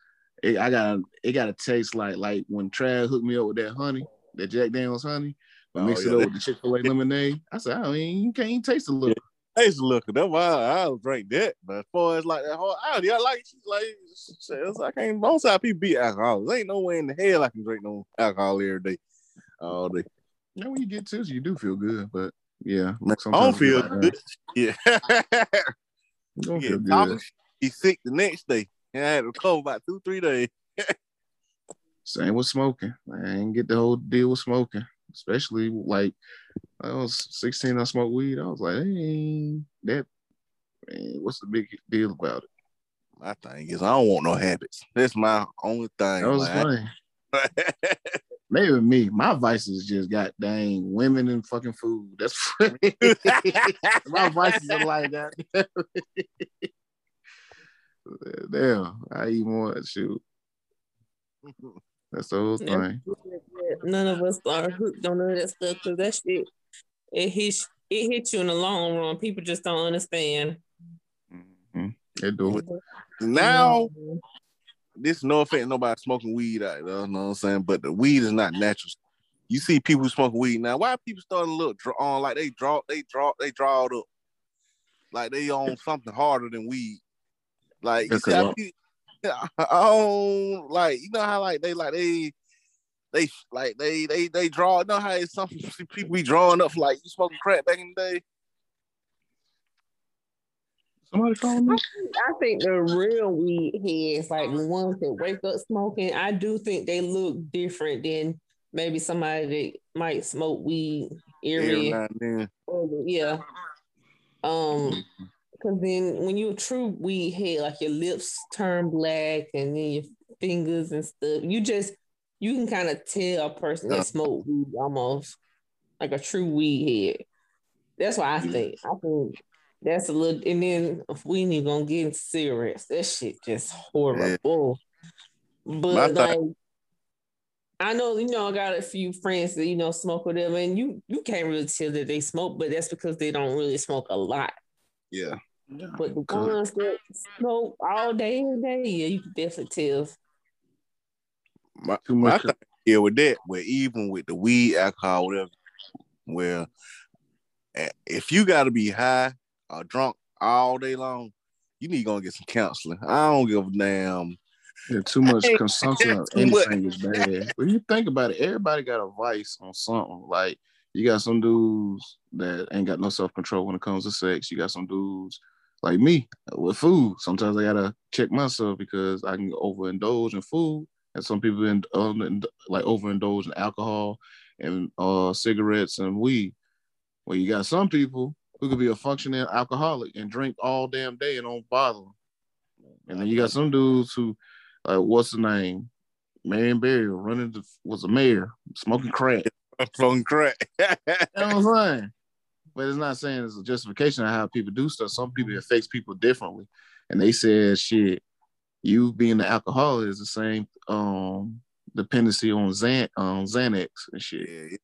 it, I got it gotta taste like like when Trav hooked me up with that honey, that Jack Daniels honey, but Oh, mix yeah, it up with the Chick-fil-A lemonade. I said, I don't even, you can't even taste the liquor. taste liquor. That's why I, I'll drink that. But as far as like that whole, I, yeah, like like I can't. Most how people be alcoholics. There ain't no way in the hell I can drink no alcohol every day, all day. Now when you get tipsy, you do feel good, but yeah, I don't feel like, good. Yeah, You don't yeah. feel good. Be sick the next day. I had to recover about two, three days. Same with smoking. I didn't get the whole deal with smoking, especially like I was 16. I smoked weed. I was like, hey, that man, what's the big deal about it? My thing is, I don't want no habits. That's my only thing. That was like, funny. Maybe me. My vices just got dang women and fucking food. That's my vices are like that. Damn, I eat more shoot. That's the whole thing. None of us are hooked on none of that stuff because that shit it hits it hits you in the long run. People just don't understand. Mhm. They do. it. now, this no offense, nobody smoking weed out there, you know what I'm saying? But the weed is not natural. You see people smoking weed now. Why are people starting to look draw on like they draw, they draw, they draw it up, like they on something harder than weed. Like you see a how I don't like you know how like they like they they like they they they draw. You know how it's some people be drawing up like you smoking crack back in the day. Somebody calling me? I think the real weed heads, like the ones that wake up smoking, I do think they look different than maybe somebody that might smoke weed Every every, now and then. yeah. Um, because then when you're a true weed head, like your lips turn black and then your fingers and stuff, you just you can kind of tell a person that smoke weed almost like a true weed head. That's why I think. I think that's a little. And then if we ain't even gonna get into cigarettes, that shit just horrible. But My like, I know you know I got a few friends that you know smoke with them, and you you can't really tell that they smoke, but that's because they don't really smoke a lot. Yeah. Yeah. But the Good. ones that smoke all day and day, yeah, you can definitely tell. My, Too my much. thing here with that, where even with the weed, alcohol, whatever, where if you got to be high or drunk all day long, you need to go and get some counseling. I don't give a damn. Yeah, too much consumption of too much. anything is bad. When you think about it, everybody got a vice on something. Like you got some dudes that ain't got no self control when it comes to sex. You got some dudes like me with food. Sometimes I gotta check myself because I can overindulge in food, and some people in, um, like overindulge in alcohol and uh, cigarettes and weed. Well, you got some people who could be a functioning alcoholic and drink all damn day and don't bother them. And then you got some dudes who, uh, what's the name? Marion Barry running the, was a mayor smoking crack. From crack. You know what I'm saying? But it's not saying it's a justification of how people do stuff. Some people affects people differently. And they said shit, you being the alcoholic is the same um dependency on Xan on Xanax and shit. Yeah,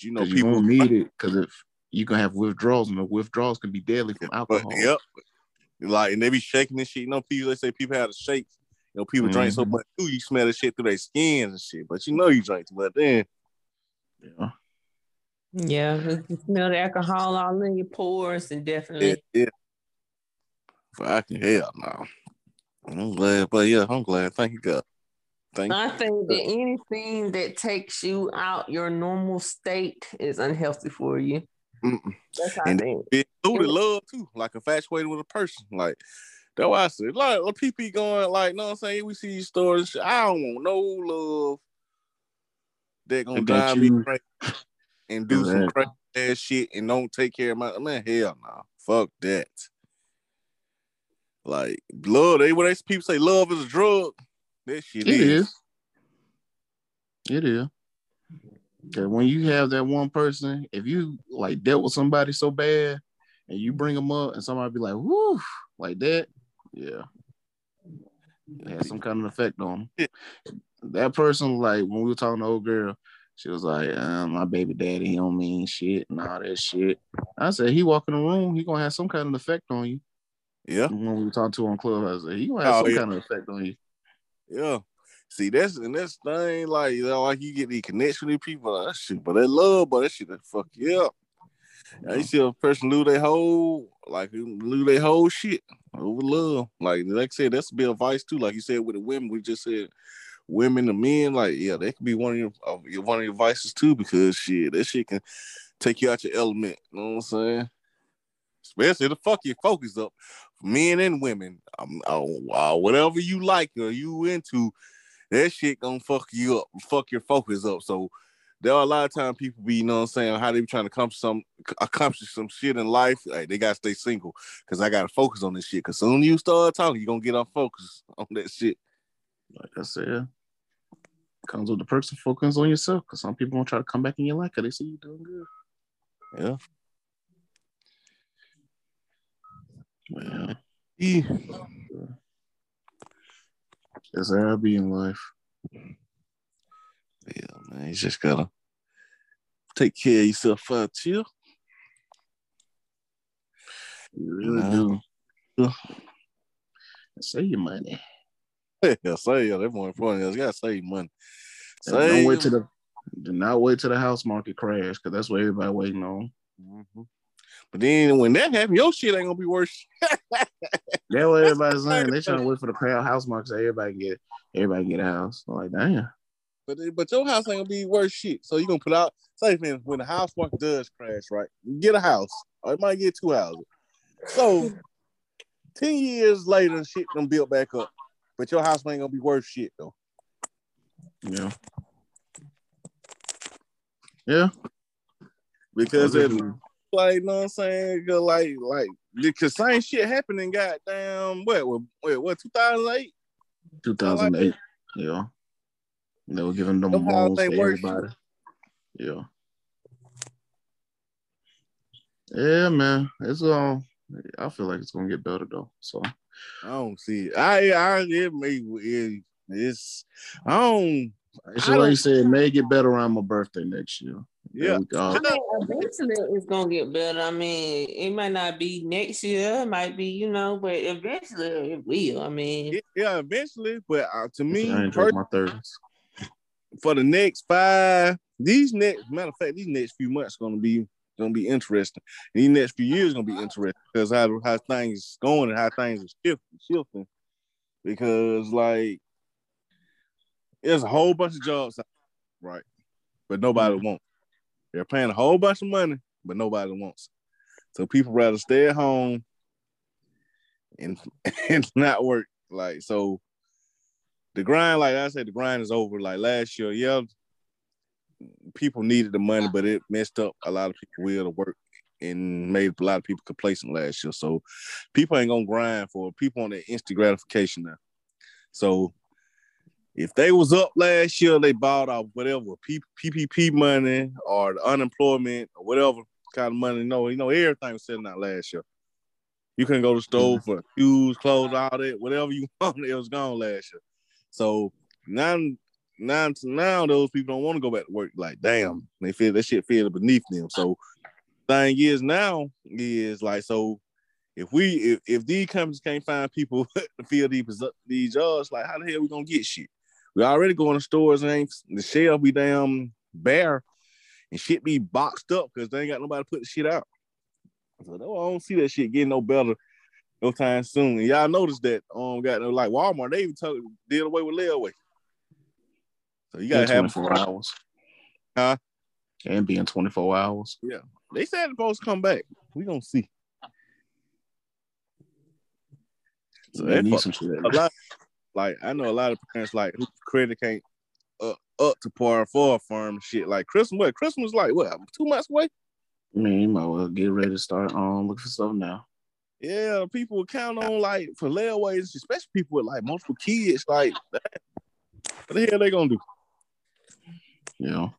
you know, Because you people won't need it because if you can have withdrawals and the withdrawals can be deadly from But alcohol. yep, like and they be shaking this shit. You know, people they say people have to shake. You know, people drink so Mhm. much too, you smell the shit through their skins and shit. But you know you drink too much then. Yeah. Yeah, you smell the alcohol all in your pores, and definitely. Yeah, yeah. I can hell no. I'm glad, but yeah, I'm glad. Thank you, God. Thank you. I think that anything that takes you out your normal state is unhealthy for you. Mm-mm. That's how I And- think. It included love too, like infatuated with a person. Like that's why I said, like, like people going, like, you know what I'm saying? We see these stories. I don't want no love that gonna drive me crazy and do some crazy ass shit and don't take care of my man. Hell no, fuck that. Like love, they what they people say, love is a drug. That shit It is. is. It is. Okay, when you have that one person, if you like dealt with somebody so bad and you bring them up and somebody be like, whoo, like that, yeah. It has some kind of effect on them. That person, like when we were talking to old girl, she was like, uh, my baby daddy, he don't mean shit and all that shit. I said, he walk in the room, he gonna have some kind of effect on you. Yeah. When we were talking to him on Clubhouse, I said, he gonna have Oh, some yeah. kind of effect on you. Yeah. See, that's and that's thing, like you know, like you get the connection with people, like, that shit, but that love, but that shit that fuck you up. Now, you see a person lose their whole, like lose their whole shit over love. Like like I said, that's a bit of advice too. Like you said with the women, we just said women and men, like yeah, that could be one of your, uh, your one of your vices too, because shit, that shit can take you out your element. You know what I'm saying? Especially to fuck your focus up, men and women. Um, oh, wow, whatever you like or you into, that shit gonna fuck you up, fuck your focus up. So there are a lot of times people be, you know what I'm saying, how they be trying to accomplish some accomplish some shit in life. Like they gotta stay single because I gotta focus on this shit. Cause soon you start talking, you're gonna get off focus on that shit. like I said, comes with the perks of focus on yourself. Because some people won't try to come back in your life because they see you doing good. Yeah. Yeah. that's how I be in life. Yeah, man. You just gotta take care of yourself out chill. You really do. Yeah. Save your money. Yeah, save yeah, that's more important. You gotta save money. And don't wait to the do not wait till the house market crash because that's what everybody waiting on. Mhm. But then when that happens, your shit ain't gonna be worse. That's what everybody's saying. They trying to wait for the crowd house market so everybody get everybody get a house. I'm like, damn. But but your house ain't gonna be worth shit. So you gonna put out say man, when the house market does crash, right? You get a house, or it might get two houses. So ten years later, shit gonna back up. But your house ain't gonna be worth shit though. Yeah. Yeah. Because it like, you know what I'm saying? 'Cause Like, like the same shit happening goddamn what what what, what 2008? 2008. Yeah. They were giving them Somehow loans to everybody. Yeah. Yeah, man. It's um I feel like it's gonna get better though. So I don't see it. I I it may it, it's I don't it's I like don't- you said, it may get better around my birthday next year. yeah. I mean, eventually it's gonna get better. I mean, it might not be next year, it might be, you know, but eventually it will. I mean, It- yeah, eventually, but uh, to me, I per- my thirties. for the next five, these next matter of fact, these next few months gonna be gonna be interesting. These next few years gonna be interesting because how how things going and how things are shifting, shifting. Because like there's a whole bunch of jobs, right? But nobody mm-hmm. wants. They're paying a whole bunch of money, but nobody wants. So people rather stay at home and and not work. Like so, the grind, like I said, the grind is over. Like last year, yeah, people needed the money, but it messed up a lot of people will to work and made a lot of people complacent last year. So people ain't gonna grind for it. people on the instant gratification now. So if they was up last year, they bought out whatever PPP money or the unemployment or whatever kind of money. No, you know everything was selling out last year. You couldn't go to the store mm-hmm. for shoes, clothes, all that, whatever you wanted, it was gone last year. So now, now, now those people don't want to go back to work. Like, damn, they feel that shit feel beneath them. So, thing is now is like, so if we if, if these companies can't find people to fill these these jobs, like how the hell we gonna get shit? We already going to stores and ain't the shelf be damn bare and shit be boxed up because they ain't got nobody to put the shit out. So I don't see that shit getting no better no time soon. And y'all notice that um got no like Walmart, they even took did away with layaway. So you gotta have 24 hours. Huh? And being 24 hours. Yeah. They said the to come back. We gonna see. So They need some shit. a lot like I know a lot of parents like who credit can't uh, up to par for a firm shit. Like Christmas, what Christmas like what two months away? I mean, you might well get ready to start um looking for stuff now. Yeah, people count on like for layaways, especially people with like multiple kids. Like, what the hell they gonna do? You know.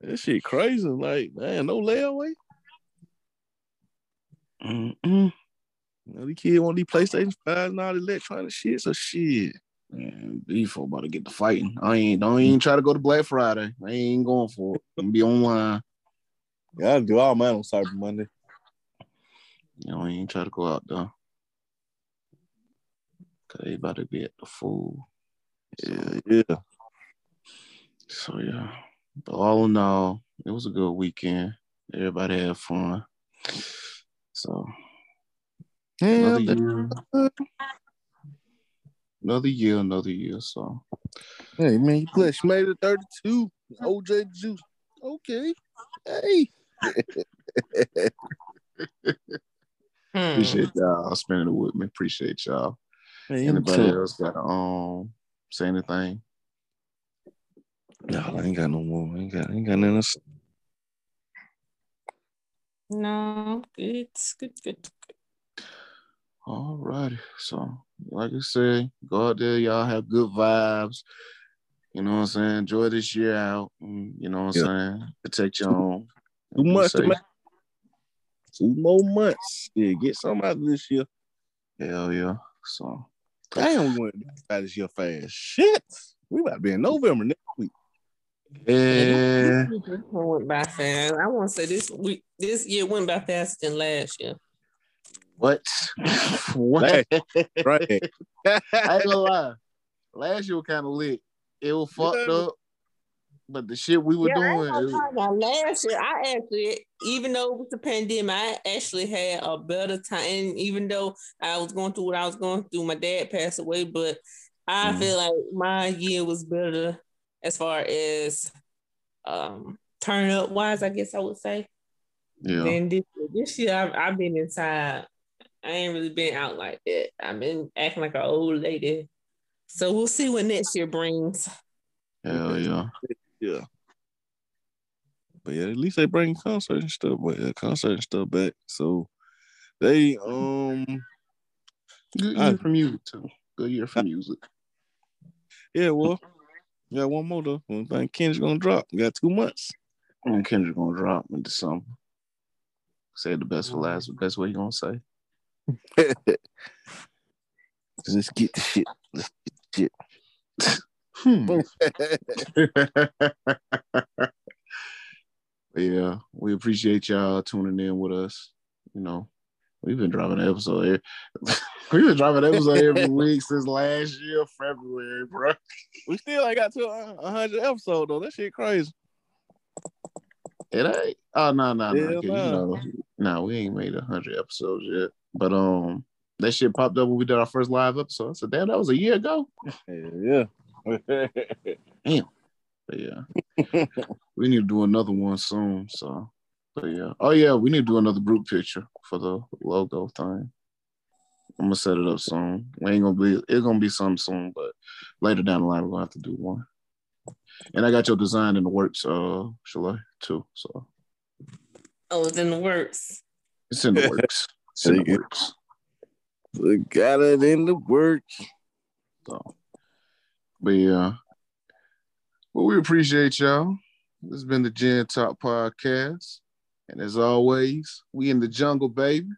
That shit crazy. Like, man, no layaway. Mm-mm. You know, these kids want these PlayStation 5 and all the electronic shit. So shit. Man, these folk about to get to fighting. I ain't don't even try to go to Black Friday. I ain't going for it. I'm be online. Yeah, I do all mine on Cyber Monday. You know, I ain't try to go out there. Cause they about to be at the fool. Yeah, yeah. So yeah. But all in all, it was a good weekend. Everybody had fun. So another Yeah, year. Another year, another year. So Hey man, you blessed. You made it 32. OJ Juice. Okay. Hey. hmm. appreciate y'all spending it with me. Appreciate y'all. Man, Anybody else got to um say anything? No, I ain't got no more. I ain't got, I ain't got nothing else. no, it's good, good. good. All righty. So, like I said, go out there, y'all have good vibes. You know what I'm saying? Enjoy this year out. You know what I'm saying? Protect your own. Two Be months to make. Two more months. Yeah, get some out of this year. Hell yeah. So, Damn, we went out this year fast. Shit. We about to be in November next week. Yeah. This year went by fast. I want to say this week, this year went by faster than last year. What? what? Right. I ain't gonna lie. Last year was kind of lit. It was fucked Yeah. up, but the shit we were Yeah, doing, gonna it- last year I actually, even though it was the pandemic, I actually had a better time. And even though I was going through what I was going through, my dad passed away, but I Mhm. feel like my year was better as far as um turn up wise, I guess I would say. yeah. Than this year. This year I've, I've been inside. I ain't really been out like that. I've been acting like an old lady. So we'll see what next year brings. Hell yeah. Yeah. But yeah, at least they bring concert and stuff, but yeah, concert and stuff back. So they um Good I- year for music too. Good year for music. yeah, well, We got one more though. One thing Kendrick gonna drop. We got two months. And Kendrick gonna drop in December. Say the best for last. The best way you gonna say. Let's get the shit. Let's get Hmm. the shit. yeah, we appreciate y'all tuning in with us. You know, we've been dropping an episode here. we've been dropping an episode every week since last year, February, bro. we still ain't got to a hundred episodes though. That shit crazy. It ain't. Oh no, no, no. You no. know, no, we ain't made a hundred episodes yet. But um, that shit popped up when we did our first live episode. I said, damn, that was a year ago. Yeah. yeah. But yeah, we need to do another one soon. So, but yeah. Oh yeah, we need to do another group picture for the logo thing. I'm gonna set it up soon. We ain't gonna be. It's gonna be something soon, but later down the line we're gonna have to do one. And I got your design in the works, uh, Shalay, too. So Oh, it's in the works. it's in the works. It's in the There you go. works. We got it in the works. So, but yeah, well, we appreciate y'all. This has been the Gin Talk Podcast, and as always, we in the jungle, baby.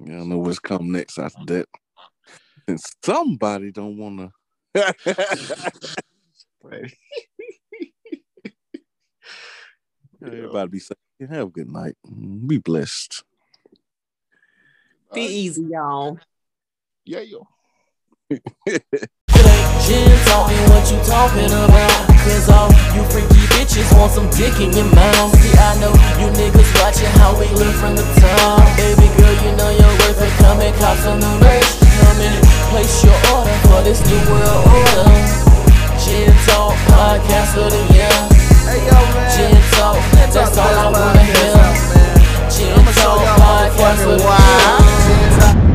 You don't know what's coming next after that. And somebody don't wanna everybody be safe. Have a good night. Be blessed. Be easy, y'all. Yeah, yo. It ain't gin talking what you talking about. Cause off, you freaky bitches want some dick in your mouth. See, I know you niggas watching how we live from the top. Baby girl, you know your worth is coming. Cops on the new coming. Place your order for this new world order. Gin Talk Podcast of the Year Hey yo Gin Talk, that's all I wanna hear. Gin Talk Podcast of the Year